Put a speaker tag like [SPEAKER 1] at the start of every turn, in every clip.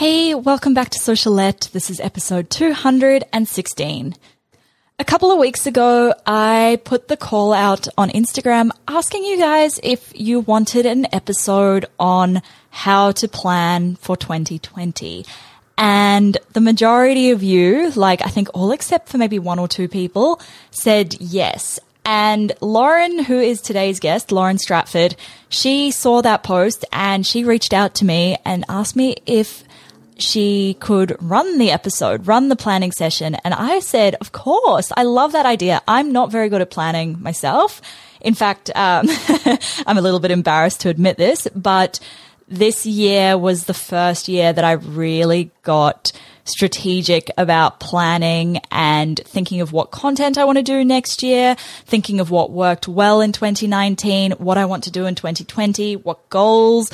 [SPEAKER 1] Hey, welcome back to Socialette. This is episode 216. A couple of weeks ago, I put the call out on Instagram asking you guys if you wanted an episode on how to plan for 2020. And the majority of you, like I think all except for maybe one or two people, said yes. And Lauren, who is today's guest, Lauren Stratford, she saw that post and she reached out to me and asked me if she could run the episode, run the planning session. And I said, of course, I love that idea. I'm not very good at planning myself. In fact, um, I'm a little bit embarrassed to admit this, but this year was the first year that I really got strategic about planning and thinking of what content I want to do next year, thinking of what worked well in 2019, what I want to do in 2020, what goals,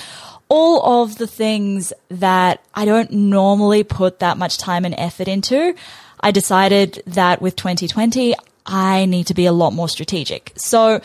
[SPEAKER 1] all of the things that I don't normally put that much time and effort into. I decided that with 2020, I need to be a lot more strategic. So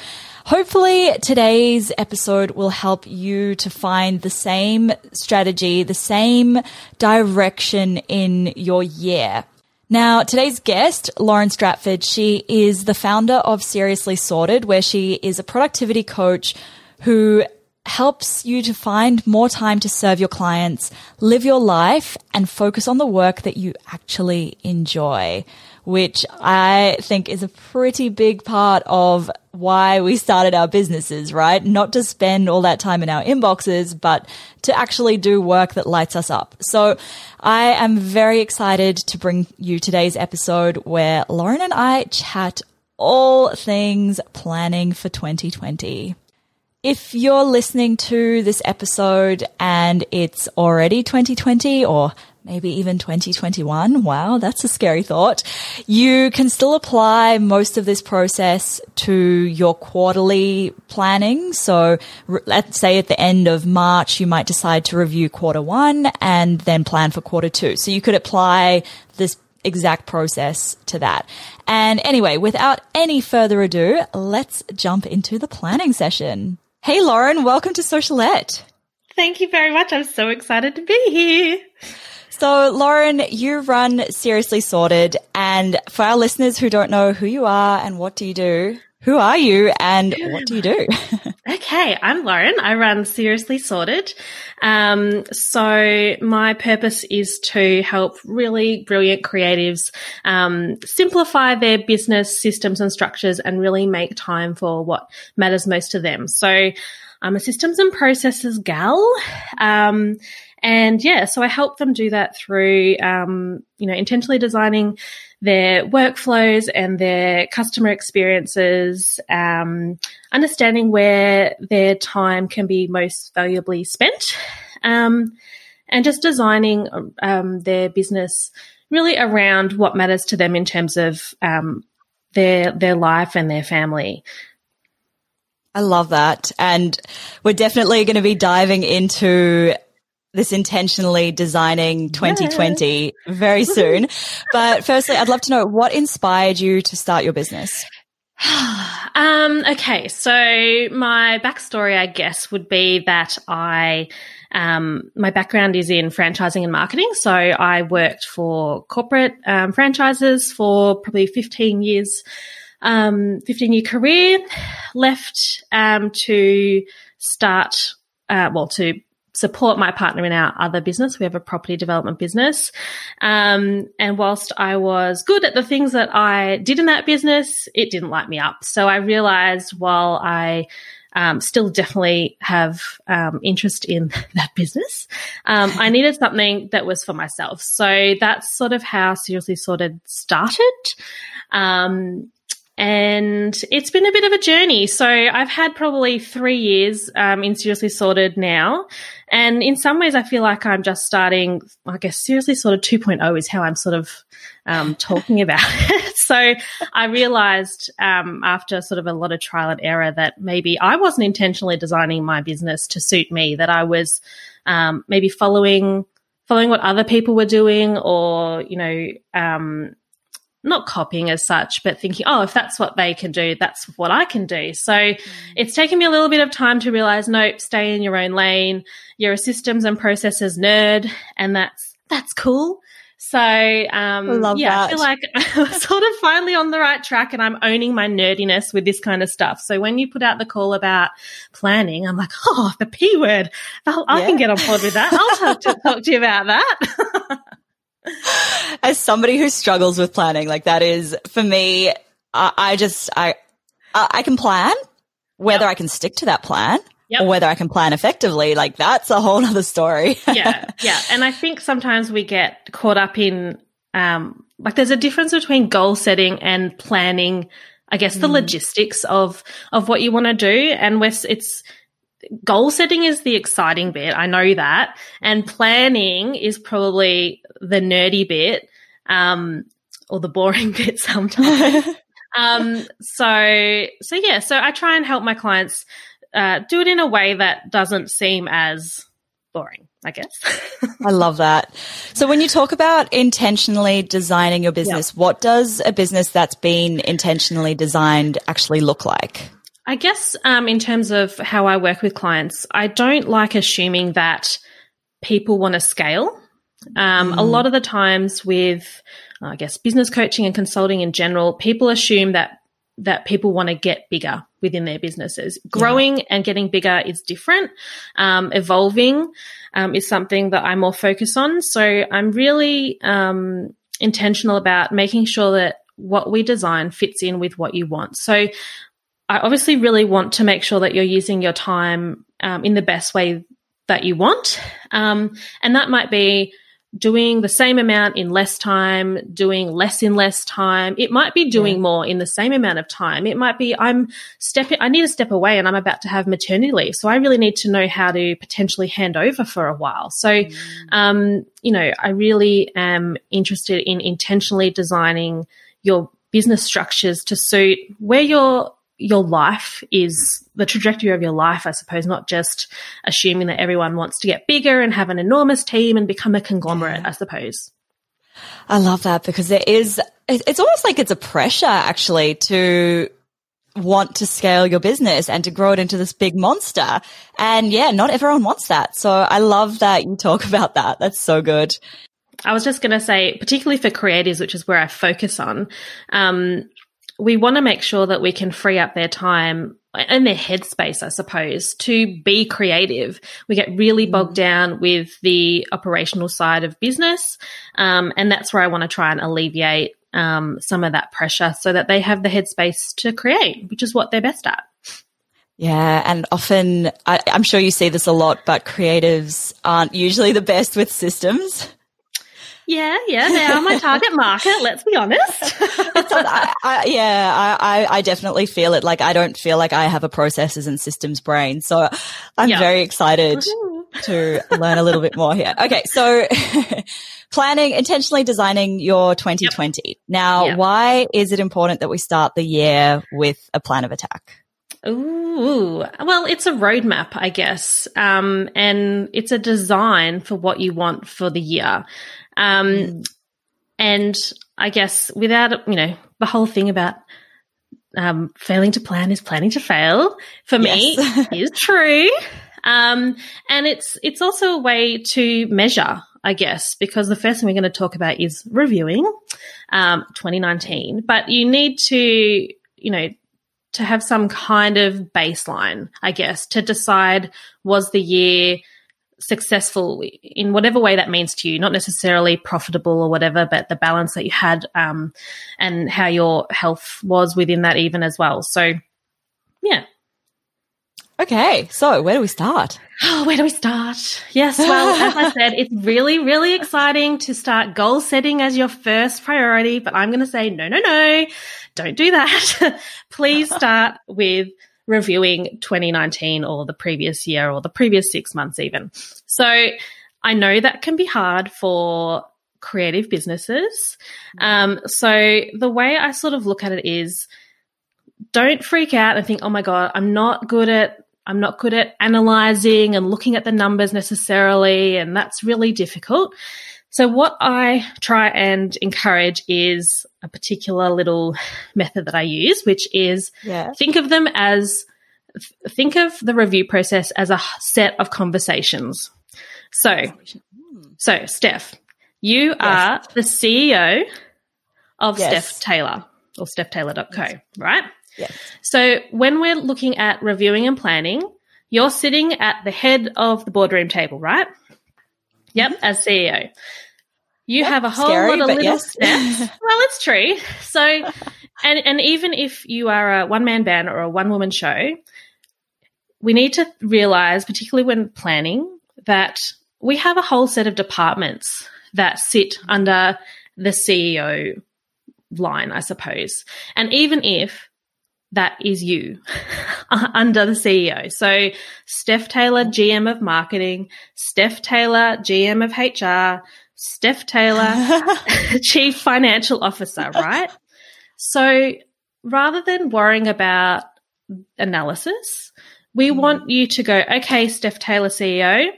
[SPEAKER 1] hopefully today's episode will help you to find the same strategy, the same direction in your year. Now, today's guest, Lauren Stratford, she is the founder of Seriously Sorted, where she is a productivity coach who helps you to find more time to serve your clients, live your life, and focus on the work that you actually enjoy, which I think is a pretty big part of why we started our businesses, right? Not to spend all that time in our inboxes, but to actually do work that lights us up. So I am very excited to bring you today's episode where Lauren and I chat all things planning for 2020. If you're listening to this episode and it's already 2020 or maybe even 2021, wow, that's a scary thought. You can still apply most of this process to your quarterly planning. So let's say at the end of March, you might decide to review quarter one and then plan for quarter two. So you could apply this exact process to that. And anyway, without any further ado, let's jump into the planning session. Hey, Lauren, welcome to Socialette.
[SPEAKER 2] Thank you very much. I'm so excited to be here.
[SPEAKER 1] So, Lauren, you run Seriously Sorted. And for our listeners who don't know who you are and what do you do, who are you and what do you do?
[SPEAKER 2] okay, I'm Lauren. I run Seriously Sorted. Um, so my purpose is to help really brilliant creatives um, simplify their business systems and structures and really make time for what matters most to them. So I'm a systems and processes gal. Um, and yeah, so I help them do that through, um, you know, intentionally designing their workflows and their customer experiences, um, understanding where their time can be most valuably spent, um, and just designing um, their business really around what matters to them in terms of um, their their life and their family.
[SPEAKER 1] I love that. And we're definitely going to be diving into this intentionally designing 2020 very soon. but firstly, I'd love to know what inspired you to start your business?
[SPEAKER 2] um, okay, so my backstory, I guess, would be that I, um, my background is in franchising and marketing. So I worked for corporate um, franchises for probably 15 years, um, 15 year career, left um, to start, uh, well, to support my partner in our other business. We have a property development business. Um, and whilst I was good at the things that I did in that business, it didn't light me up. So I realized while I um, still definitely have um, interest in that business. Um, I needed something that was for myself. So that's sort of how Seriously Sorted started. Um, and it's been a bit of a journey. So I've had probably three years um, in Seriously Sorted now. And in some ways, I feel like I'm just starting, I guess, Seriously Sorted 2.0 is how I'm sort of um, talking about it. so I realized um, after sort of a lot of trial and error that maybe I wasn't intentionally designing my business to suit me, that I was um, maybe following following what other people were doing or you know um, not copying as such, but thinking, oh, if that's what they can do, that's what I can do. So mm. it's taken me a little bit of time to realize, nope, stay in your own lane. You're a systems and processes nerd, and that's that's cool. So um, I yeah, that. I feel like I'm sort of finally on the right track, and I'm owning my nerdiness with this kind of stuff. So when you put out the call about planning, I'm like, oh, the p word. I yeah. can get on board with that. I'll talk to, talk to you about that.
[SPEAKER 1] As somebody who struggles with planning, like that is for me, I, I just, I, I can plan whether yep. I can stick to that plan. Yep. or whether I can plan effectively, like that's a whole other story.
[SPEAKER 2] yeah. Yeah. And I think sometimes we get caught up in, um, like there's a difference between goal setting and planning, I guess the mm. logistics of, of what you want to do. And it's, goal setting is the exciting bit. I know that. And planning is probably the nerdy bit, um, or the boring bit sometimes. um, so, so yeah, so I try and help my clients, uh, do it in a way that doesn't seem as boring. I guess.
[SPEAKER 1] I love that. So when you talk about intentionally designing your business, what does a business that's been intentionally designed actually look like?
[SPEAKER 2] I guess um, in terms of how I work with clients, I don't like assuming that people want to scale. Um, mm. A lot of the times with, I guess, business coaching and consulting in general, people assume that that people want to get bigger within their businesses. Growing yeah. and getting bigger is different. Um, evolving um, is something that I'm more focused on. So I'm really um, intentional about making sure that what we design fits in with what you want. So I obviously really want to make sure that you're using your time um, in the best way that you want. Um, and that might be doing the same amount in less time, doing less in less time. It might be doing yeah. more in the same amount of time. It might be I'm stepping, I need to step away and I'm about to have maternity leave. So I really need to know how to potentially hand over for a while. So, mm. um, you know, I really am interested in intentionally designing your business structures to suit where you're your life is the trajectory of your life, I suppose, not just assuming that everyone wants to get bigger and have an enormous team and become a conglomerate, I suppose.
[SPEAKER 1] I love that because there is, it's almost like it's a pressure actually to want to scale your business and to grow it into this big monster. And yeah, not everyone wants that. So I love that you talk about that. That's so good.
[SPEAKER 2] I was just going to say, particularly for creatives, which is where I focus on, um, we want to make sure that we can free up their time and their headspace, I suppose, to be creative. We get really mm. bogged down with the operational side of business. Um, and that's where I want to try and alleviate um, some of that pressure so that they have the headspace to create, which is what they're best at.
[SPEAKER 1] Yeah, and often I, am sure you see this a lot, but creatives aren't usually the best with systems.
[SPEAKER 2] Yeah, yeah, they are my target market. Let's be honest.
[SPEAKER 1] I, I, yeah, I, I definitely feel it. Like I don't feel like I have a processes and systems brain, so I'm very excited to learn a little bit more here. Okay, so planning, intentionally designing your 2020. Yep. Now, yep. why is it important that we start the year with a plan of attack?
[SPEAKER 2] Ooh, well, it's a roadmap, I guess, um, and it's a design for what you want for the year. Um, mm. And I guess without, you know, the whole thing about um, failing to plan is planning to fail for me yes. is true. Um, and it's it's also a way to measure, I guess, because the first thing we're going to talk about is reviewing um, 2019. But you need to, you know, to have some kind of baseline, I guess, to decide was the year successful in whatever way that means to you, not necessarily profitable or whatever, but the balance that you had um, and how your health was within that, even as well. So, yeah.
[SPEAKER 1] Okay, so where do we start?
[SPEAKER 2] Oh, where do we start? Yes, well, as I said, it's really, really exciting to start goal setting as your first priority, but I'm going to say, no, no, no, don't do that. Please start with reviewing 2019 or the previous year or the previous six months even. So I know that can be hard for creative businesses. Um, so the way I sort of look at it is don't freak out and think, oh my God, I'm not good at I'm not good at analyzing and looking at the numbers necessarily, and that's really difficult. So, what I try and encourage is a particular little method that I use, which is
[SPEAKER 1] Yeah.
[SPEAKER 2] think of them as think of the review process as a set of conversations. So, so Steph, you are the CEO of
[SPEAKER 1] Yes.
[SPEAKER 2] Steph Taylor or StephTaylor.co, right?
[SPEAKER 1] Yes.
[SPEAKER 2] So when we're looking at reviewing and planning, you're sitting at the head of the boardroom table, right? Yep, as CEO. You have a whole
[SPEAKER 1] Scary,
[SPEAKER 2] lot of little
[SPEAKER 1] yes.
[SPEAKER 2] steps. well, it's true. So, and and even if you are a one man band or a one woman show, we need to realize, particularly when planning, that we have a whole set of departments that sit under the CEO line, I suppose. And even if that is you under the CEO. So Steph Taylor, GM of marketing, Steph Taylor, GM of HR, Steph Taylor, chief financial officer, right? So rather than worrying about analysis, we hmm. want you to go, okay, Steph Taylor, CEO,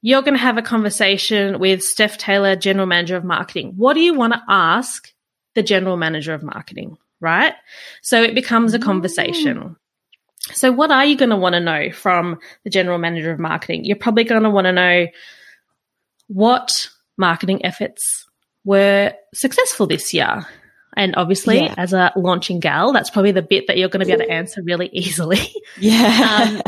[SPEAKER 2] you're going to have a conversation with Steph Taylor, general manager of marketing. What do you want to ask the general manager of marketing? Right? So it becomes a conversation. So, what are you going to want to know from the general manager of marketing? You're probably going to want to know what marketing efforts were successful this year. And obviously,
[SPEAKER 1] Yeah.
[SPEAKER 2] as a launching gal, that's probably the bit that you're going to be able to answer really easily.
[SPEAKER 1] Yeah.
[SPEAKER 2] Um,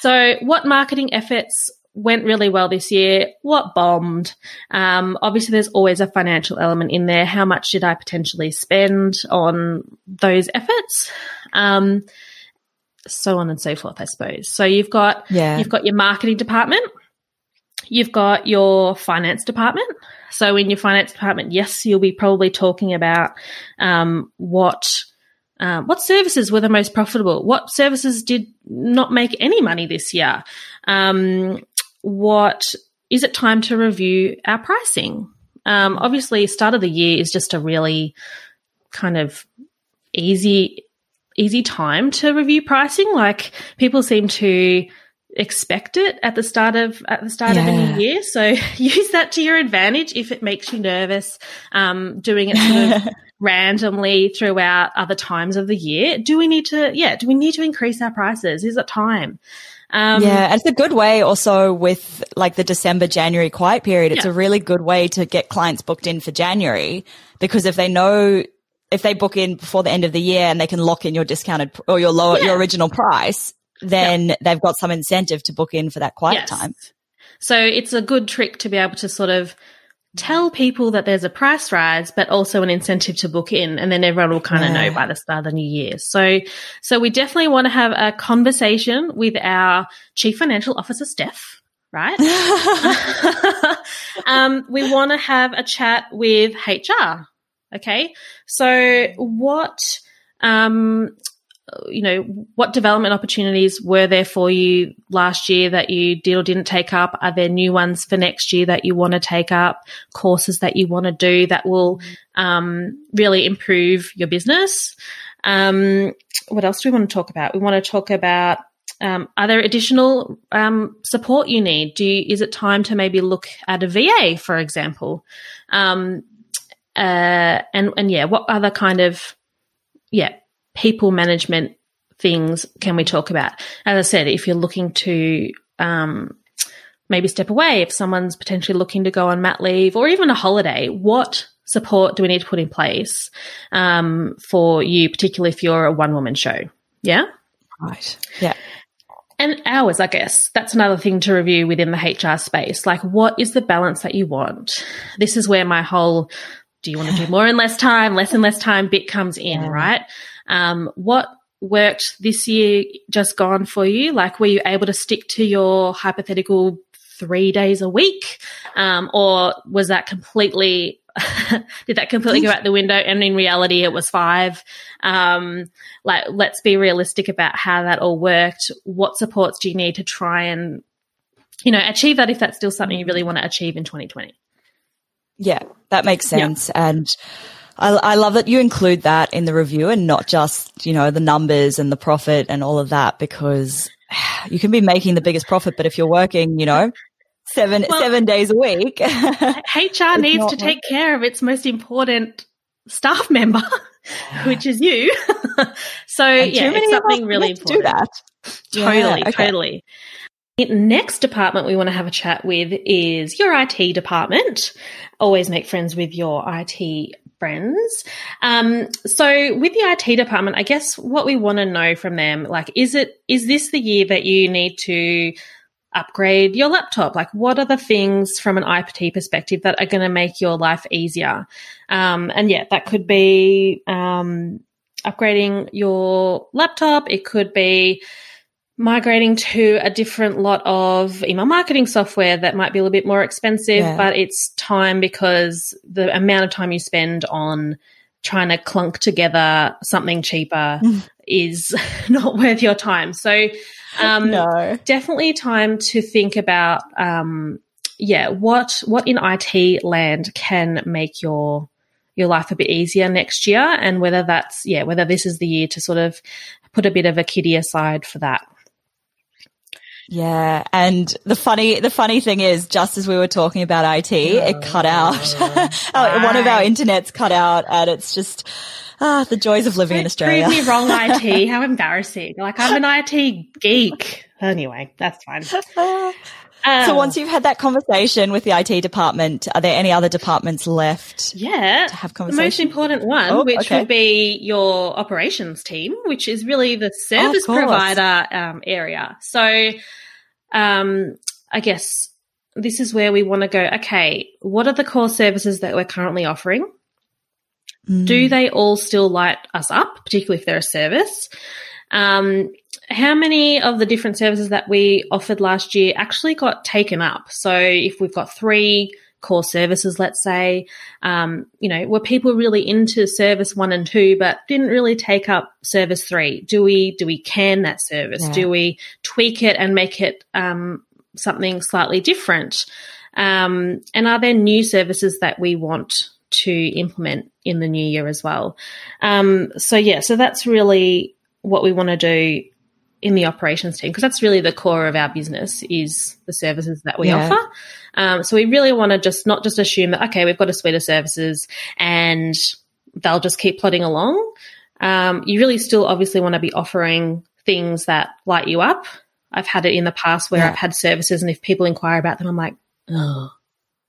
[SPEAKER 2] so, what marketing efforts went really well this year? What bombed? Um, obviously, there's always a financial element in there. How much did I potentially spend on those efforts? Um, so on and so forth, I suppose. So you've got
[SPEAKER 1] Yeah.
[SPEAKER 2] you've got your marketing department, you've got your finance department. So in your finance department, yes, you'll be probably talking about um, what um, what services were the most profitable? What services did not make any money this year? Um, what is it time to review our pricing? Um, obviously, start of the year is just a really kind of easy easy time to review pricing. Like people seem to expect it at the start of at the start of a new year. So use that to your advantage if it makes you nervous. Um, doing it sort of randomly throughout other times of the year. Do we need to? Yeah. Do we need to increase our prices? Is it time? Um,
[SPEAKER 1] yeah, and it's a good way also with like the December, January quiet period. It's
[SPEAKER 2] Yeah.
[SPEAKER 1] a really good way to get clients booked in for January because if they know, if they book in before the end of the year and they can lock in your discounted or your lower,
[SPEAKER 2] Yeah.
[SPEAKER 1] your original price, then they've got some incentive to book in for that quiet
[SPEAKER 2] Yes.
[SPEAKER 1] time.
[SPEAKER 2] So it's a good trick to be able to sort of tell people that there's a price rise, but also an incentive to book in, and then everyone will kind of
[SPEAKER 1] Yeah.
[SPEAKER 2] know by the start of the new year. So, so we definitely want to have a conversation with our chief financial officer, Steph. Right? um, we want to have a chat with HR. Okay. So what, um, you know, what development opportunities were there for you last year that you did or didn't take up? Are there new ones for next year that you want to take up? Courses that you want to do that will um, really improve your business? Um, what else do we want to talk about? We want to talk about um, are there additional um, support you need? Do you, is it time to maybe look at a VA, for example? Um, uh, and and yeah, what other kind of yeah people management things can we talk about? As I said, if you're looking to um, maybe step away, if someone's potentially looking to go on mat leave or even a holiday, what support do we need to put in place um, for you, particularly if you're a one woman show? Yeah.
[SPEAKER 1] Right. Yeah.
[SPEAKER 2] And hours, I guess. That's another thing to review within the HR space. Like, what is the balance that you want? This is where my whole do you want to do more in less time, less and less time bit comes in,
[SPEAKER 1] Yeah.
[SPEAKER 2] right? Um, what worked this year just gone for you? Like, were you able to stick to your hypothetical three days a week? Um, or was that completely, did that completely go out the window? And in reality, it was five. Um, like, let's be realistic about how that all worked. What supports do you need to try and, you know, achieve that if that's still something you really want to achieve in 2020?
[SPEAKER 1] Yeah, that makes sense. Yeah. And, I, I, love that you include that in the review and not just, you know, the numbers and the profit and all of that because you can be making the biggest profit, but if you're working, you know, seven, well, seven days a week.
[SPEAKER 2] HR needs to take care of its most important staff member, which is you. so yeah, it's something really important.
[SPEAKER 1] Do that.
[SPEAKER 2] Totally, yeah, okay. totally. The next department we want to have a chat with is your IT department. Always make friends with your IT friends. Um, so with the IT department, I guess what we want to know from them, like, is it, is this the year that you need to upgrade your laptop? Like, what are the things from an IT perspective that are going to make your life easier? Um, and yeah, that could be, um, upgrading your laptop. It could be, migrating to a different lot of email marketing software that might be a little bit more expensive, yeah. but it's time because the amount of time you spend on trying to clunk together something cheaper is not worth your time. So, um, no. definitely time to think about, um, yeah, what, what in IT land can make your, your life a bit easier next year and whether that's, yeah, whether this is the year to sort of put a bit of a kitty aside for that.
[SPEAKER 1] Yeah, and the funny the funny thing is, just as we were talking about IT, it cut out. One of our internets cut out, and it's just ah the joys of living in Australia.
[SPEAKER 2] Prove me wrong, IT. How embarrassing! Like I'm an IT geek. Anyway, that's fine.
[SPEAKER 1] Um, so once you've had that conversation with the IT department, are there any other departments left?
[SPEAKER 2] Yeah,
[SPEAKER 1] to have conversation.
[SPEAKER 2] The most important one, oh, which okay. would be your operations team, which is really the service oh, provider um, area. So, um, I guess this is where we want to go. Okay, what are the core services that we're currently offering? Mm. Do they all still light us up, particularly if they're a service? Um, how many of the different services that we offered last year actually got taken up? So if we've got three core services, let's say, um, you know, were people really into service one and two, but didn't really take up service three? Do we, do we can that service? Yeah. Do we tweak it and make it, um, something slightly different? Um, and are there new services that we want to implement in the new year as well? Um, so yeah, so that's really what we want to do in the operations team because that's really the core of our business is the services that we yeah. offer. Um, so we really want to just not just assume that okay we've got a suite of services and they'll just keep plodding along. Um, you really still obviously want to be offering things that light you up. I've had it in the past where yeah. I've had services and if people inquire about them, I'm like, oh,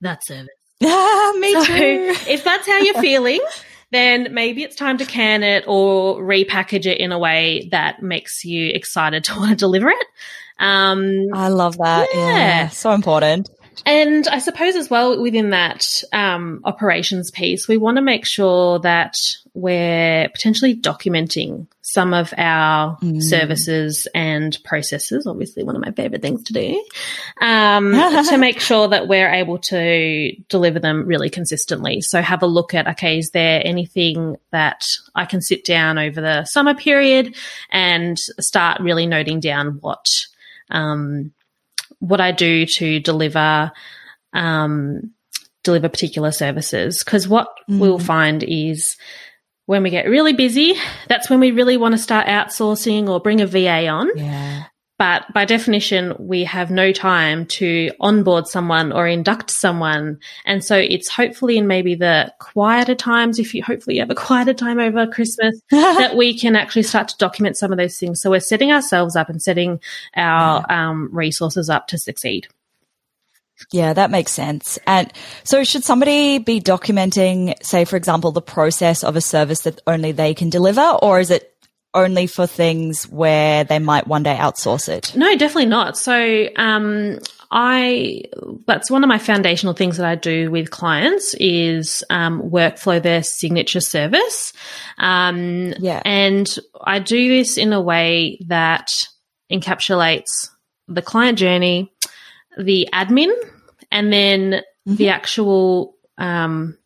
[SPEAKER 2] that service.
[SPEAKER 1] Ah, me so too.
[SPEAKER 2] if that's how you're feeling, then maybe it's time to can it or repackage it in a way that makes you excited to want to deliver it. Um,
[SPEAKER 1] I love that. Yeah. yeah. So important.
[SPEAKER 2] And I suppose as well within that um, operations piece, we want to make sure that we're potentially documenting some of our mm. services and processes. Obviously, one of my favorite things to do um, to make sure that we're able to deliver them really consistently. So, have a look at okay, is there anything that I can sit down over the summer period and start really noting down what um, what I do to deliver um, deliver particular services. Because what mm. we'll find is when we get really busy, that's when we really want to start outsourcing or bring a VA on.
[SPEAKER 1] Yeah.
[SPEAKER 2] But by definition, we have no time to onboard someone or induct someone. And so it's hopefully in maybe the quieter times, if you hopefully you have a quieter time over Christmas, that we can actually start to document some of those things. So we're setting ourselves up and setting our yeah. um, resources up to succeed.
[SPEAKER 1] Yeah, that makes sense. And so should somebody be documenting, say, for example, the process of a service that only they can deliver, or is it only for things where they might one day outsource it?
[SPEAKER 2] No, definitely not. So, um, I that's one of my foundational things that I do with clients is um, workflow their signature service. Um,
[SPEAKER 1] Yeah.
[SPEAKER 2] and I do this in a way that encapsulates the client journey, the admin, and then the actual um,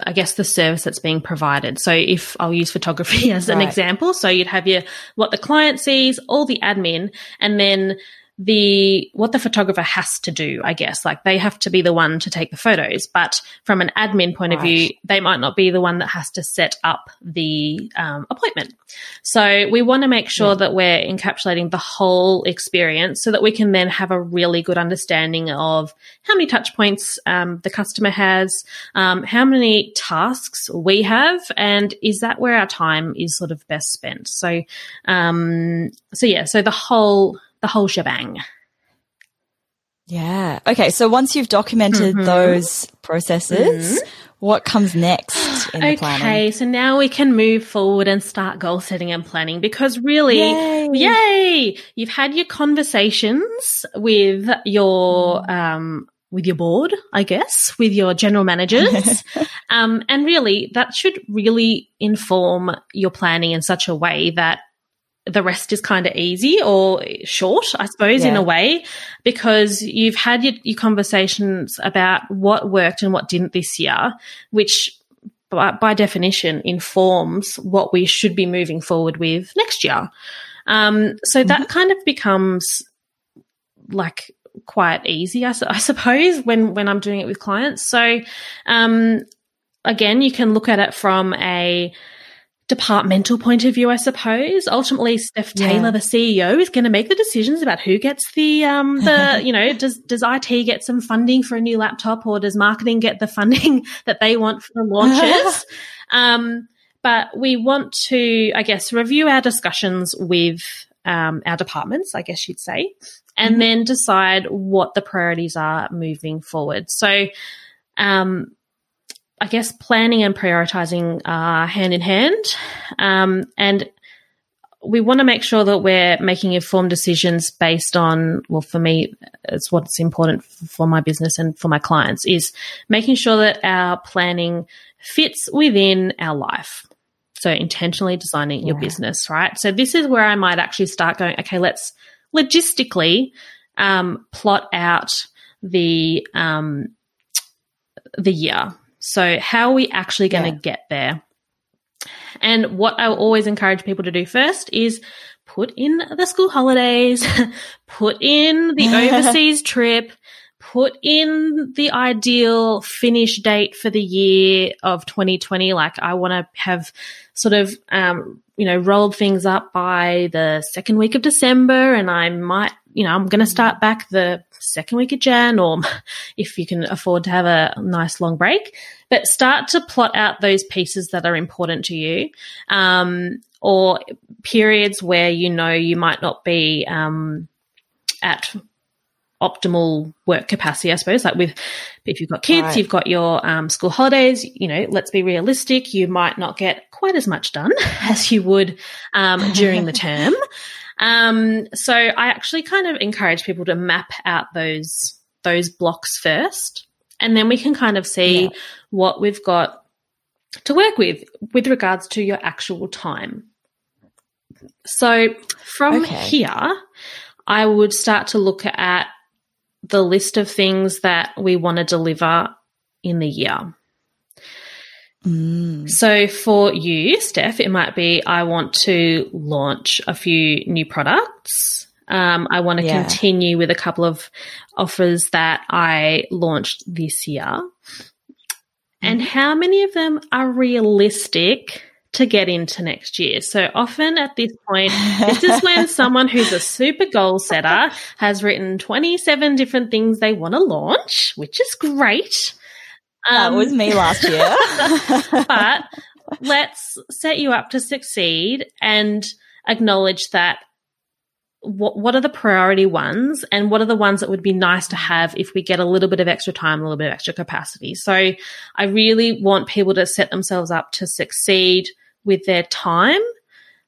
[SPEAKER 2] I guess the service that's being provided. So if I'll use photography as an
[SPEAKER 1] Right.
[SPEAKER 2] example, so you'd have your what the client sees, all the admin, and then the what the photographer has to do, I guess. Like they have to be the one to take the photos, but from an admin point of view, they might not be the one that has to set up the um, appointment. So we want to make sure that we're encapsulating the whole experience so that we can then have a really good understanding of how many touch points um, the customer has, um, how many tasks we have, and is that where our time is sort of best spent. So, um, so yeah, so the whole the whole shebang.
[SPEAKER 1] Yeah. Okay. So once you've documented
[SPEAKER 2] Mhm.
[SPEAKER 1] those processes, what comes next in the
[SPEAKER 2] Okay,
[SPEAKER 1] planning?
[SPEAKER 2] so now we can move forward and start goal setting and planning because really,
[SPEAKER 1] Yay.
[SPEAKER 2] yay, you've had your conversations with your um, with your board, I guess, with your general managers, um, and really that should really inform your planning in such a way that the rest is kind of easy or short, I suppose, in a way, because you've had your, your conversations about what worked and what didn't this year, which by, by definition informs what we should be moving forward with next year. Um, so that kind of becomes like quite easy, I, I suppose, when when I'm doing it with clients. So um, again, you can look at it from a departmental point of view, I suppose. Ultimately, Steph
[SPEAKER 1] Yeah.
[SPEAKER 2] Taylor, the CEO, is going to make the decisions about who gets the um the you know does does IT get some funding for a new laptop or does marketing get the funding that they want for the launches? um, but we want to, I guess, review our discussions with um, our departments, I guess you'd say, and then decide what the priorities are moving forward. So. Um, I guess planning and prioritizing are hand in hand. Um, and we want to make sure that we're making informed decisions based on, well, for me, it's what's important for my business and for my clients is making sure that our planning fits within our life. So intentionally designing your business, right? So this is where I might actually start going, okay, let's logistically um, plot out the um, the year. So how are we actually going to
[SPEAKER 1] Yeah.
[SPEAKER 2] get there? And what I always encourage people to do first is put in the school holidays, put in the overseas trip, put in the ideal finish date for the year of 2020. Like I want to have sort of, um, you know, rolled things up by the second week of December and I might, you know, I'm going to start back the second week of Jan or if you can afford to have a nice long break, but start to plot out those pieces that are important to you. Um, or periods where you know you might not be um, at optimal work capacity, I suppose. Like with if you've got kids,
[SPEAKER 1] Right.
[SPEAKER 2] you've got your um, school holidays. You know, let's be realistic. You might not get quite as much done as you would um, during the term. Um, so I actually kind of encourage people to map out those those blocks first, and then we can kind of see
[SPEAKER 1] Yeah.
[SPEAKER 2] what we've got to work with with regards to your actual time. So from
[SPEAKER 1] Okay.
[SPEAKER 2] here, I would start to look at the list of things that we want to deliver in the year.
[SPEAKER 1] Mm.
[SPEAKER 2] So for you, Steph, it might be I want to launch a few new products. Um, I want to
[SPEAKER 1] Yeah.
[SPEAKER 2] continue with a couple of offers that I launched this year. And how many of them are realistic to get into next year? So often at this point, this is when someone who's a super goal setter has written 27 different things they want to launch, which is great.
[SPEAKER 1] That
[SPEAKER 2] Um,
[SPEAKER 1] was me last year.
[SPEAKER 2] but let's set you up to succeed and acknowledge that what, what are the priority ones and what are the ones that would be nice to have if we get a little bit of extra time, a little bit of extra capacity. So I really want people to set themselves up to succeed with their time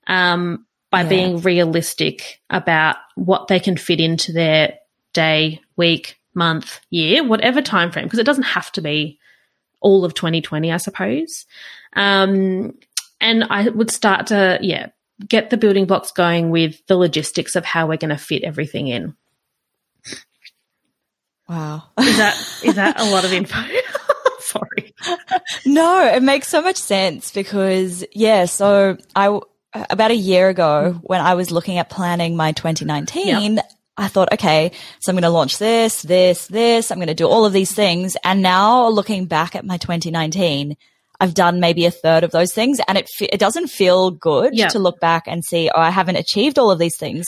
[SPEAKER 2] um, by
[SPEAKER 1] Yeah.
[SPEAKER 2] being realistic about what they can fit into their day, week, month, year, whatever time frame, because it doesn't have to be all of 2020, I suppose. Um, and I would start to, yeah, get the building blocks going with the logistics of how we're going to fit everything in.
[SPEAKER 1] Wow.
[SPEAKER 2] Is that is that a lot of info? Sorry.
[SPEAKER 1] No, it makes so much sense because yeah, so I about a year ago when I was looking at planning my 2019, I thought, okay, so I'm going to launch this, this, this, I'm going to do all of these things. And now looking back at my 2019, I've done maybe a third of those things and it, it doesn't feel good
[SPEAKER 2] Yeah.
[SPEAKER 1] to look back and see, oh, I haven't achieved all of these things.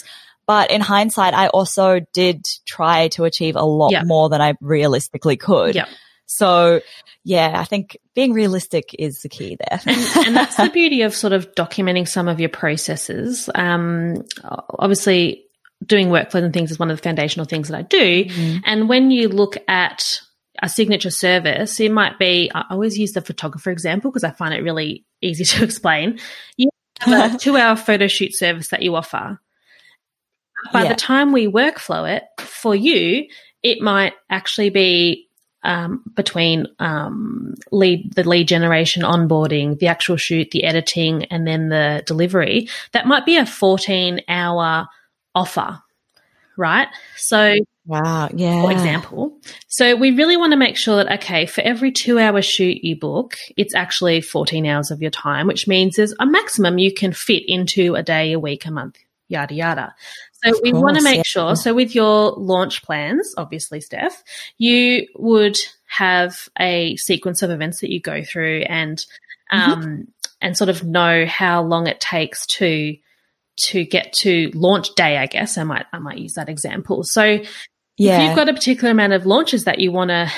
[SPEAKER 1] But in hindsight, I also did try to achieve a lot
[SPEAKER 2] Yeah.
[SPEAKER 1] more than I realistically could.
[SPEAKER 2] Yeah.
[SPEAKER 1] So yeah, I think being realistic is the key there.
[SPEAKER 2] and that's the beauty of sort of documenting some of your processes. Um, obviously, doing workflows and things is one of the foundational things that I do. And when you look at a signature service, it might be, I always use the photographer example because I find it really easy to explain. You have a two hour photo shoot service that you offer. By
[SPEAKER 1] Yeah.
[SPEAKER 2] the time we workflow it for you, it might actually be um, between um, lead the lead generation, onboarding, the actual shoot, the editing, and then the delivery. That might be a fourteen hour offer, right? So
[SPEAKER 1] Wow. Yeah.
[SPEAKER 2] for example. So we really want to make sure that, okay, for every two hour shoot you book, it's actually 14 hours of your time, which means there's a maximum you can fit into a day, a week, a month, yada, yada. So we want to make
[SPEAKER 1] yeah.
[SPEAKER 2] sure. So with your launch plans, obviously, Steph, you would have a sequence of events that you go through and,
[SPEAKER 1] Mm-hmm.
[SPEAKER 2] um, and sort of know how long it takes to, to get to launch day, I guess I might, I might use that example. So
[SPEAKER 1] Yeah.
[SPEAKER 2] if you've got a particular amount of launches that you want to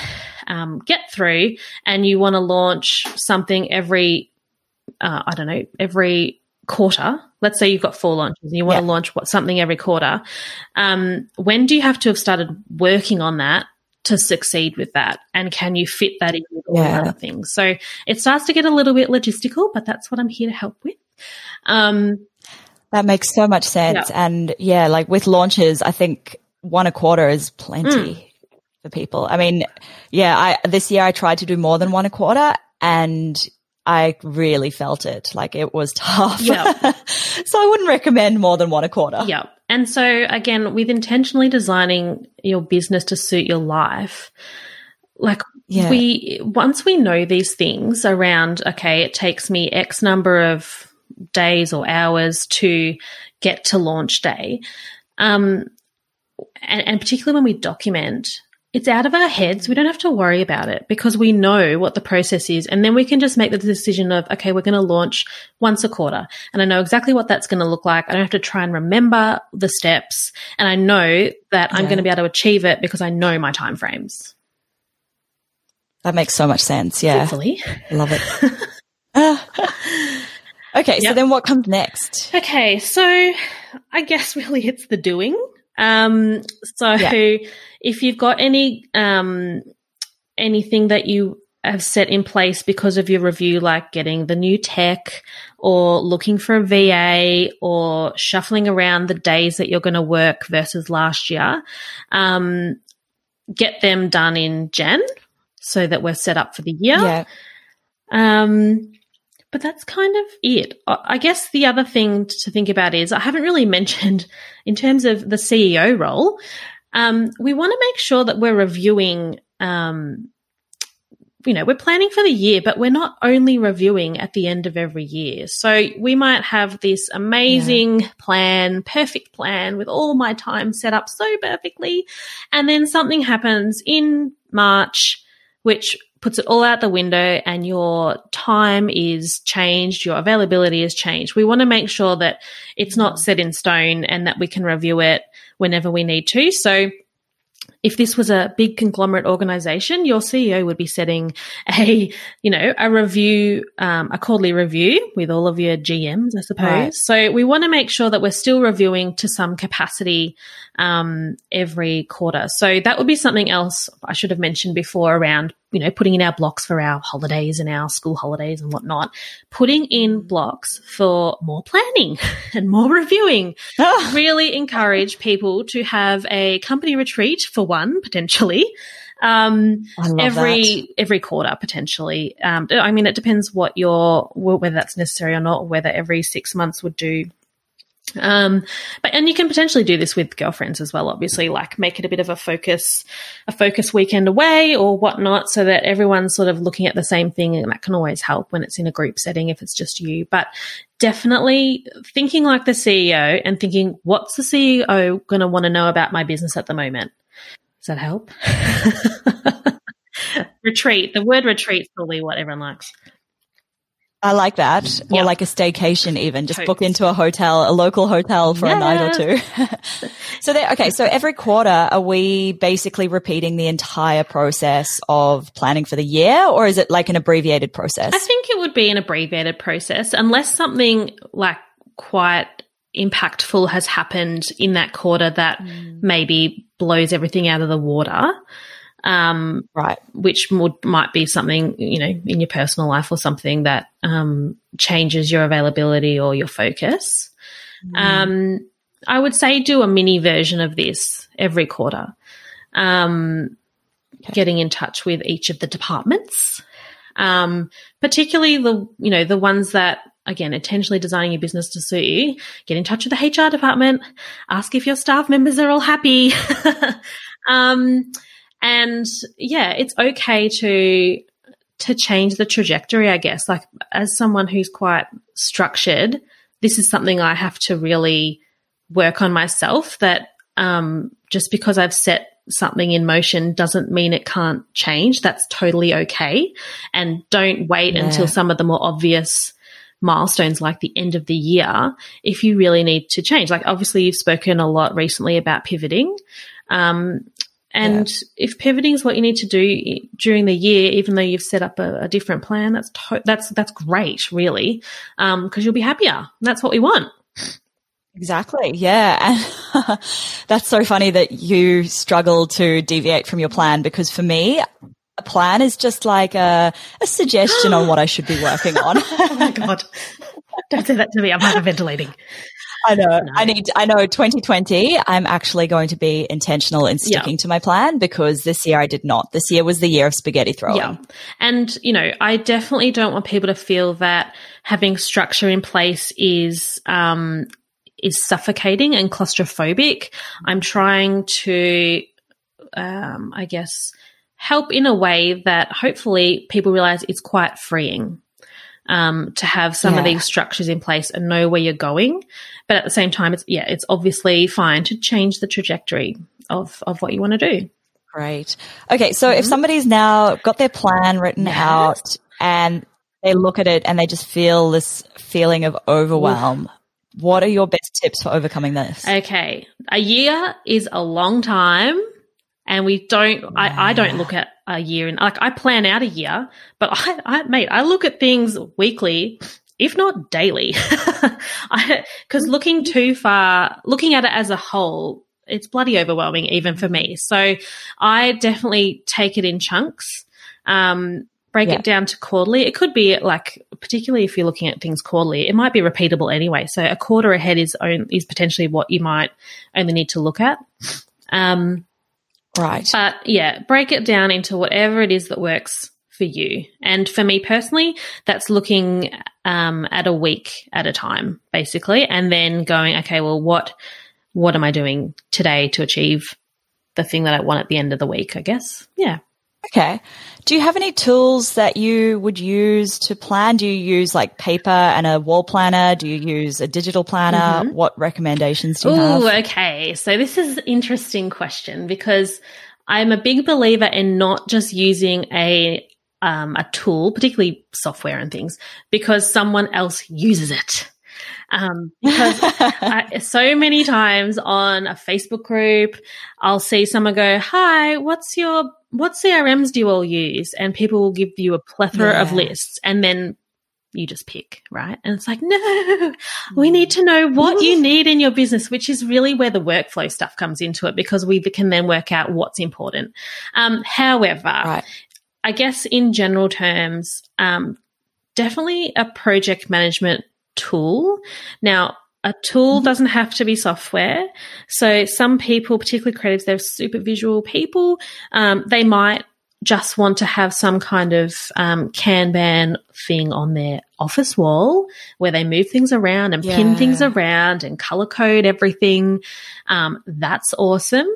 [SPEAKER 2] um, get through and you want to launch something every, uh, I don't know, every quarter, let's say you've got four launches and you want
[SPEAKER 1] Yeah.
[SPEAKER 2] to launch what, something every quarter, um, when do you have to have started working on that? To succeed with that, and can you fit that in with all
[SPEAKER 1] Yeah.
[SPEAKER 2] other things? So it starts to get a little bit logistical, but that's what I'm here to help with. Um,
[SPEAKER 1] That makes so much sense. And yeah, like with launches, I think one a quarter is plenty
[SPEAKER 2] Mm.
[SPEAKER 1] for people. I mean, yeah, I, this year I tried to do more than one a quarter and I really felt it. Like it was tough.
[SPEAKER 2] Yeah.
[SPEAKER 1] so I wouldn't recommend more than one a quarter.
[SPEAKER 2] Yeah. And so again, with intentionally designing your business to suit your life, like
[SPEAKER 1] Yeah.
[SPEAKER 2] we once we know these things around, okay, it takes me X number of days or hours to get to launch day. Um and, and particularly when we document, it's out of our heads. We don't have to worry about it because we know what the process is. And then we can just make the decision of, okay, we're going to launch once a quarter. And I know exactly what that's going to look like. I don't have to try and remember the steps. And I know that I'm going to be able to achieve it because I know my timeframes.
[SPEAKER 1] That makes so much sense. Yeah.
[SPEAKER 2] Hopefully.
[SPEAKER 1] Love it. Okay. So then what comes next?
[SPEAKER 2] Okay, so I guess really it's the doing. Um, so
[SPEAKER 1] Yeah.
[SPEAKER 2] if you've got any um, anything that you have set in place because of your review, like getting the new tech or looking for a VA or shuffling around the days that you're going to work versus last year, um, get them done in Jan so that we're set up for the year.
[SPEAKER 1] Yeah.
[SPEAKER 2] Um, but that's kind of it. I I guess the other thing to think about is I haven't really mentioned in terms of the CEO role. Um, we want to make sure that we're reviewing. Um, you know, we're planning for the year, but we're not only reviewing at the end of every year. So we might have this amazing plan, perfect plan with all my time set up so perfectly. And then something happens in March, which puts it all out the window and your time is changed, your availability is changed. We want to make sure that it's not set in stone and that we can review it whenever we need to. So if this was a big conglomerate organization, your CEO would be setting a, you know, a review, um, a quarterly review with all of your GMs, I suppose.
[SPEAKER 1] Right.
[SPEAKER 2] So we want to make sure that we're still reviewing to some capacity um, every quarter. So that would be something else I should have mentioned before around you know, putting in our blocks for our holidays and our school holidays and whatnot, putting in blocks for more planning and more reviewing. really encourage people to have a company retreat for one, potentially. Um, every,
[SPEAKER 1] that.
[SPEAKER 2] every quarter potentially. Um, I mean, it depends what your, whether that's necessary or not, or whether every six months would do um, but and you can potentially do this with girlfriends as well. Obviously, like make it a bit of a focus, a focus weekend away or whatnot, so that everyone's sort of looking at the same thing, and that can always help when it's in a group setting if it's just you. But definitely thinking like the CEO and thinking, what's the CEO going to want to know about my business at the moment? Does that help? retreat. The word retreat is probably what everyone likes.
[SPEAKER 1] I like that. Or like a staycation even. Just book into a hotel, a local hotel for yeah. a night or two. so there, okay. So every quarter, are we basically repeating the entire process of planning for the year or is it like an abbreviated process?
[SPEAKER 2] I think it would be an abbreviated process unless something like quite impactful has happened in that quarter that mm. maybe blows everything out of the water
[SPEAKER 1] um, right,
[SPEAKER 2] which would, might be something you know in your personal life or something that um, changes your availability or your focus. Mm. Um, I would say do a mini version of this every quarter. Um, okay. Getting in touch with each of the departments, um, particularly the you know the ones that again, intentionally designing your business to suit you, get in touch with the HR department, ask if your staff members are all happy. um, and yeah, it's okay to to change the trajectory, I guess. Like as someone who's quite structured, this is something I have to really work on myself that um, just because I've set something in motion doesn't mean it can't change. That's totally okay. And don't wait yeah. until some of the more obvious milestones like the end of the year if you really need to change. Like obviously you've spoken a lot recently about pivoting. Um, and yeah. if pivoting is what you need to do during the year, even though you've set up a, a different plan, that's to- that's that's great, really, because um, you'll be happier. That's what we want.
[SPEAKER 1] Exactly. Yeah. And that's so funny that you struggle to deviate from your plan because for me, a plan is just like a, a suggestion on what I should be working on.
[SPEAKER 2] oh my God. Don't say that to me. I'm hyperventilating.
[SPEAKER 1] I know. No. I need, I know 2020, I'm actually going to be intentional in sticking yeah. to my plan because this year I did not. This year was the year of spaghetti throwing. Yeah.
[SPEAKER 2] And, you know, I definitely don't want people to feel that having structure in place is, um, is suffocating and claustrophobic. I'm trying to, um, I guess, help in a way that hopefully people realize it's quite freeing um, to have some yeah. of these structures in place and know where you're going. But at the same time, it's yeah, it's obviously fine to change the trajectory of of what you want to do.
[SPEAKER 1] Great. Okay, so mm-hmm. if somebody's now got their plan written yes. out and they look at it and they just feel this feeling of overwhelm, Oof. what are your best tips for overcoming this?
[SPEAKER 2] Okay, a year is a long time and we don't yeah. I, I don't look at a year and like I plan out a year, but I, I mate, I look at things weekly, if not daily. Because looking too far, looking at it as a whole, it's bloody overwhelming even for me. So I definitely take it in chunks. Um, break yeah. it down to quarterly. It could be like, particularly if you're looking at things quarterly, it might be repeatable anyway. So a quarter ahead is own, is potentially what you might only need to look at. Um,
[SPEAKER 1] Right.
[SPEAKER 2] But yeah, break it down into whatever it is that works for you. And for me personally, that's looking um, at a week at a time, basically, and then going, okay, well, what what am I doing today to achieve the thing that I want at the end of the week? I guess. Yeah.
[SPEAKER 1] Okay. Do you have any tools that you would use to plan? Do you use like paper and a wall planner? Do you use a digital planner? Mm-hmm. What recommendations do you Ooh,
[SPEAKER 2] have? Oh, okay. So this is an interesting question because I'm a big believer in not just using a um, a tool, particularly software and things, because someone else uses it. Um, because I, so many times on a Facebook group, I'll see someone go, "Hi, what's your what CRMs do you all use?" And people will give you a plethora yeah. of lists, and then you just pick, right? And it's like, no, we mm. need to know what you need in your business, which is really where the workflow stuff comes into it because we can then work out what's important. Um, however, right. I guess in general terms, um, definitely a project management tool. Now, a tool doesn't have to be software. So some people, particularly creatives, they're super visual people. Um, they might just want to have some kind of um, Kanban thing on their office wall where they move things around and yeah. pin things around and color code everything. Um, that's awesome.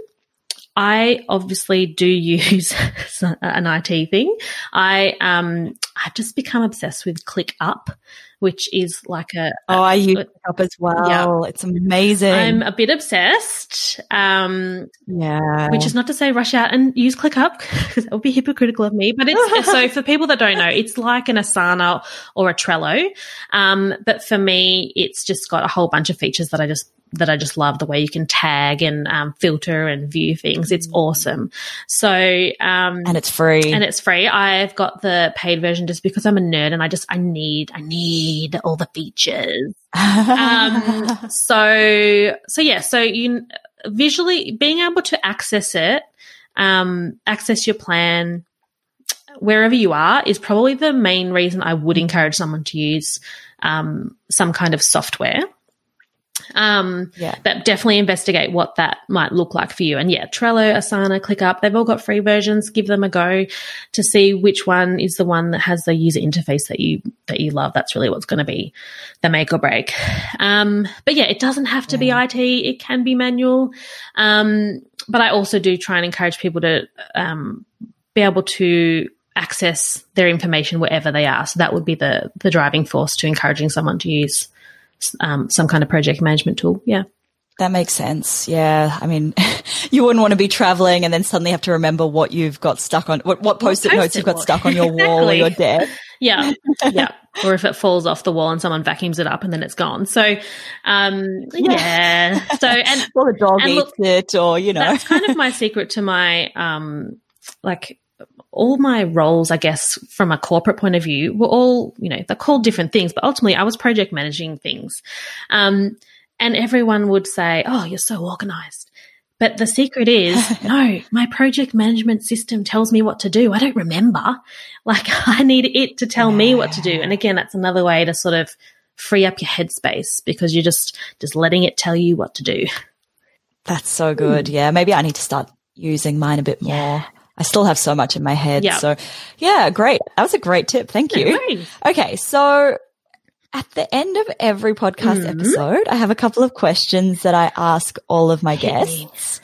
[SPEAKER 2] I obviously do use an IT thing. I um I've just become obsessed with ClickUp, which is like a,
[SPEAKER 1] oh, I use ClickUp as well. Yeah. It's amazing.
[SPEAKER 2] I'm a bit obsessed. Um,
[SPEAKER 1] yeah,
[SPEAKER 2] which is not to say rush out and use ClickUp because that would be hypocritical of me. But it's so for people that don't know, it's like an Asana or a Trello. Um, but for me, it's just got a whole bunch of features that I just that I just love the way you can tag and um, filter and view things. It's mm. awesome. So, um,
[SPEAKER 1] and it's free.
[SPEAKER 2] And it's free. I've got the paid version just because I'm a nerd and I just, I need, I need all the features. um, so, so yeah, so you visually being able to access it, um, access your plan, wherever you are is probably the main reason I would encourage someone to use um, some kind of software. Um, yeah. But definitely investigate what that might look like for you. And yeah, Trello, Asana, ClickUp, they've all got free versions. Give them a go to see which one is the one that has the user interface that you, that you love. That's really what's going to be the make or break. Um, but yeah, it doesn't have to yeah. be IT. It can be manual. Um, but I also do try and encourage people to, um, be able to access their information wherever they are. So that would be the, the driving force to encouraging someone to use um, some kind of project management tool. Yeah.
[SPEAKER 1] That makes sense. Yeah. I mean, you wouldn't want to be traveling and then suddenly have to remember what you've got stuck on, what, what post-it post notes you've got stuck on your exactly. wall or your desk.
[SPEAKER 2] Yeah. Yeah. or if it falls off the wall and someone vacuums it up and then it's gone. So, um, yeah. So, and,
[SPEAKER 1] or the dog eats look, it or, you know,
[SPEAKER 2] that's kind of my secret to my, um, like all my roles, I guess, from a corporate point of view, were all, you know, they're called different things, but ultimately I was project managing things. Um, and everyone would say, Oh, you're so organized. But the secret is, no, my project management system tells me what to do. I don't remember. Like I need it to tell me what to do. And again, that's another way to sort of free up your headspace because you're just, just letting it tell you what to do.
[SPEAKER 1] That's so good. Mm. Yeah. Maybe I need to start using mine a bit more. Yeah. I still have so much in my head. Yep. So yeah, great. That was a great tip. Thank you. Okay. So at the end of every podcast mm-hmm. episode, I have a couple of questions that I ask all of my guests.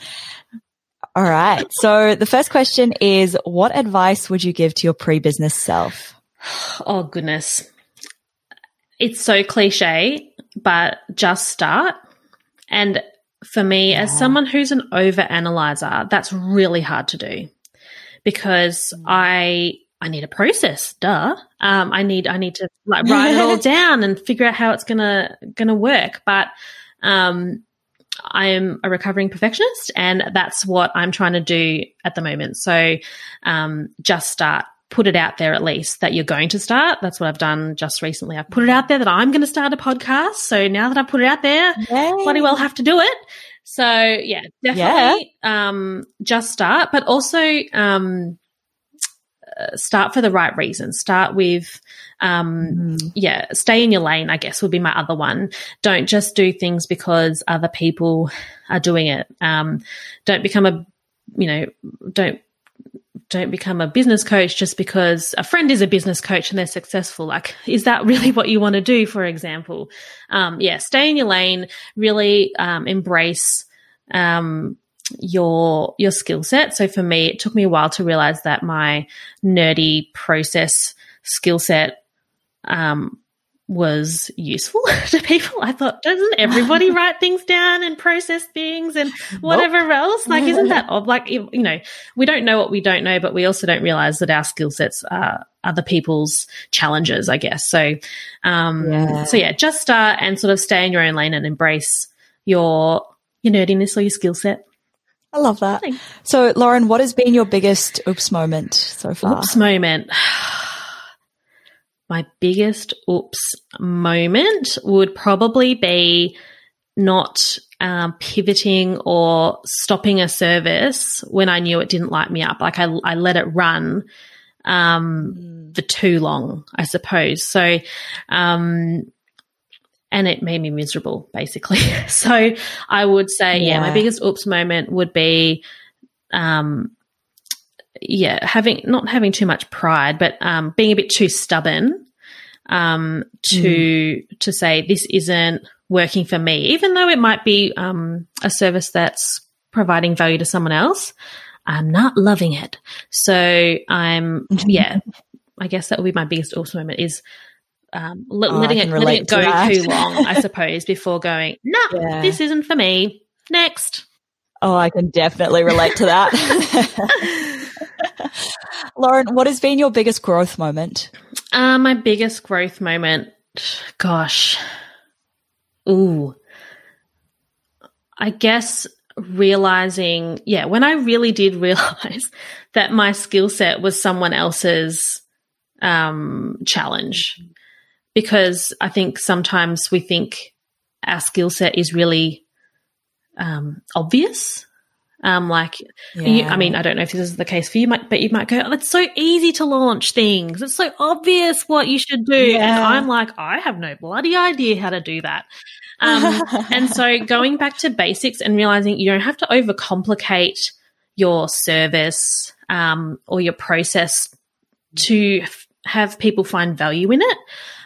[SPEAKER 1] All right. So the first question is, what advice would you give to your pre-business self?
[SPEAKER 2] Oh goodness. It's so cliche, but just start. And for me, yeah. as someone who's an over analyzer, that's really hard to do because mm. I I need a process, duh. Um, I need I need to like write it all down and figure out how it's gonna gonna work. But um, I am a recovering perfectionist, and that's what I'm trying to do at the moment. So um, just start. Put it out there at least that you're going to start. That's what I've done just recently. I've put it out there that I'm going to start a podcast. So now that I've put it out there, Yay. bloody well have to do it. So yeah, definitely yeah. Um, just start, but also um, uh, start for the right reasons. Start with um, mm. yeah, stay in your lane. I guess would be my other one. Don't just do things because other people are doing it. Um, don't become a you know don't don't become a business coach just because a friend is a business coach and they're successful. Like, is that really what you want to do? For example, um, yeah, stay in your lane. Really um, embrace um, your your skill set. So for me, it took me a while to realize that my nerdy process skill set um, was useful to people. I thought, doesn't everybody write things down and process things and whatever nope. else? Like, isn't that odd? Like, you know, we don't know what we don't know, but we also don't realize that our skill sets are other people's challenges, I guess. So, um, yeah. so yeah, just start and sort of stay in your own lane and embrace your, your nerdiness or your skill set.
[SPEAKER 1] I love that. Thanks. So, Lauren, what has been your biggest oops moment so far?
[SPEAKER 2] Oops moment my biggest oops moment would probably be not um, pivoting or stopping a service when I knew it didn't light me up. Like I, I let it run um, mm. for too long, I suppose. So, um, and it made me miserable basically. so I would say, yeah. yeah, my biggest oops moment would be, um, yeah, having, not having too much pride, but, um, being a bit too stubborn, um, to, mm. to say this isn't working for me, even though it might be, um, a service that's providing value to someone else. I'm not loving it. So I'm, yeah, I guess that would be my biggest oops moment is, um, oh, letting it letting it go to too long, I suppose, before going. No, yeah. this isn't for me. Next.
[SPEAKER 1] Oh, I can definitely relate to that. Lauren, what has been your biggest growth moment?
[SPEAKER 2] Uh, my biggest growth moment, gosh, ooh, I guess realizing, yeah, when I really did realize that my skill set was someone else's um, challenge because I think sometimes we think our skill set is really um, obvious. Um, like, yeah. you, I mean, I don't know if this is the case for you, but you might go, oh, it's so easy to launch things. It's so obvious what you should do. Yeah. And I'm like, I have no bloody idea how to do that. Um, and so going back to basics and realizing you don't have to overcomplicate your service, um, or your process to f- have people find value in it.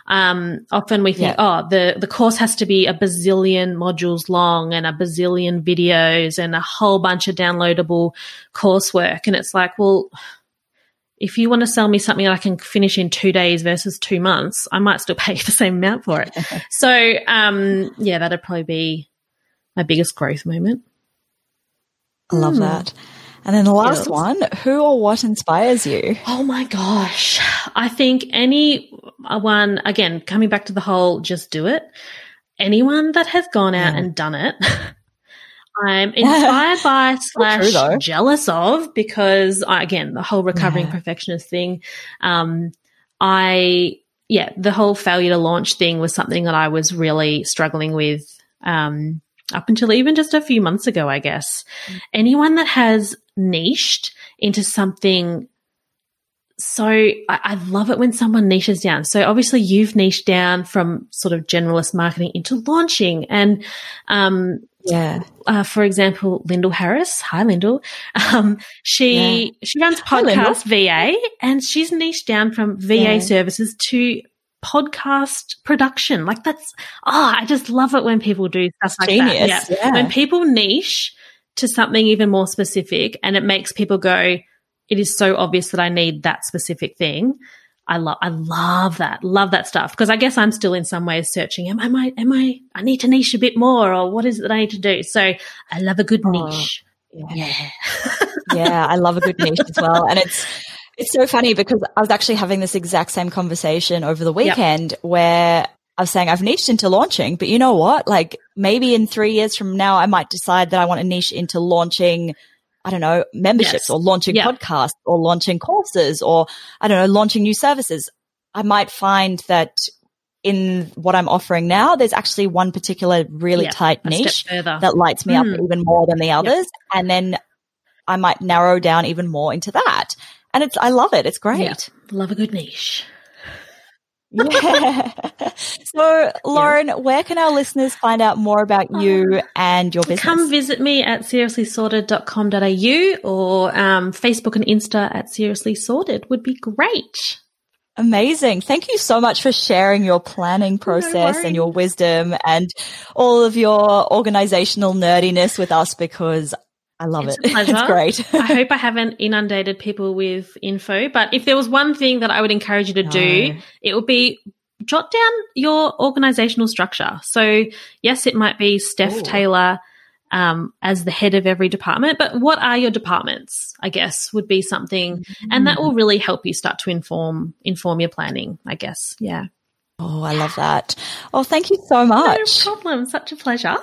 [SPEAKER 2] Um, often we think, yeah. oh, the, the course has to be a bazillion modules long and a bazillion videos and a whole bunch of downloadable coursework. And it's like, well, if you want to sell me something I can finish in two days versus two months, I might still pay the same amount for it. so, um, yeah, that'd probably be my biggest growth moment.
[SPEAKER 1] I love mm. that. And then the last one, who or what inspires you?
[SPEAKER 2] Oh my gosh. I think anyone, again, coming back to the whole just do it, anyone that has gone out yeah. and done it, I'm inspired by slash true, jealous of because I, again, the whole recovering yeah. perfectionist thing. Um, I, yeah, the whole failure to launch thing was something that I was really struggling with. Um, up until even just a few months ago, I guess. Mm. Anyone that has niched into something so I, I, love it when someone niches down. So obviously you've niched down from sort of generalist marketing into launching and, um,
[SPEAKER 1] yeah.
[SPEAKER 2] Uh, for example, Lyndall Harris. Hi, Lyndall. Um, she, yeah. she runs podcast VA and she's niched down from VA yeah. services to podcast production. Like that's, oh, I just love it when people do stuff like Genius. that. Yeah. yeah. When people niche to something even more specific and it makes people go, it is so obvious that I need that specific thing. I love, I love that, love that stuff. Because I guess I'm still in some ways searching. Am, am I, am I, I need to niche a bit more or what is it that I need to do? So I love a good oh, niche.
[SPEAKER 1] Yeah. Yeah. yeah. I love a good niche as well. And it's, it's so funny because I was actually having this exact same conversation over the weekend yep. where I was saying I've niched into launching, but you know what? Like maybe in three years from now, I might decide that I want to niche into launching, I don't know, memberships yes. or launching podcasts or launching courses or I don't know, launching new services. I might find that in what I'm offering now, there's actually one particular really tight niche that lights me mm. up even more than the others. Yep. And then I might narrow down even more into that and it's I love it. It's great. Yeah.
[SPEAKER 2] Love a good niche.
[SPEAKER 1] yeah. So, Lauren, yeah. where can our listeners find out more about you uh, and your business?
[SPEAKER 2] Come visit me at seriouslysorted.com.au or um, Facebook and Insta at Seriously Sorted would be great.
[SPEAKER 1] Amazing. Thank you so much for sharing your planning process no and your wisdom and all of your organizational nerdiness with us because I love it's it. it's great.
[SPEAKER 2] I hope I haven't inundated people with info, but if there was one thing that I would encourage you to no. do, it would be jot down your organizational structure. So yes, it might be Steph Ooh. Taylor um, as the head of every department, but what are your departments? I guess would be something, mm-hmm. and that will mm. really help you start to inform inform your planning. I guess, yeah.
[SPEAKER 1] Oh, I love that. Oh, thank you so much.
[SPEAKER 2] No problem. Such a pleasure.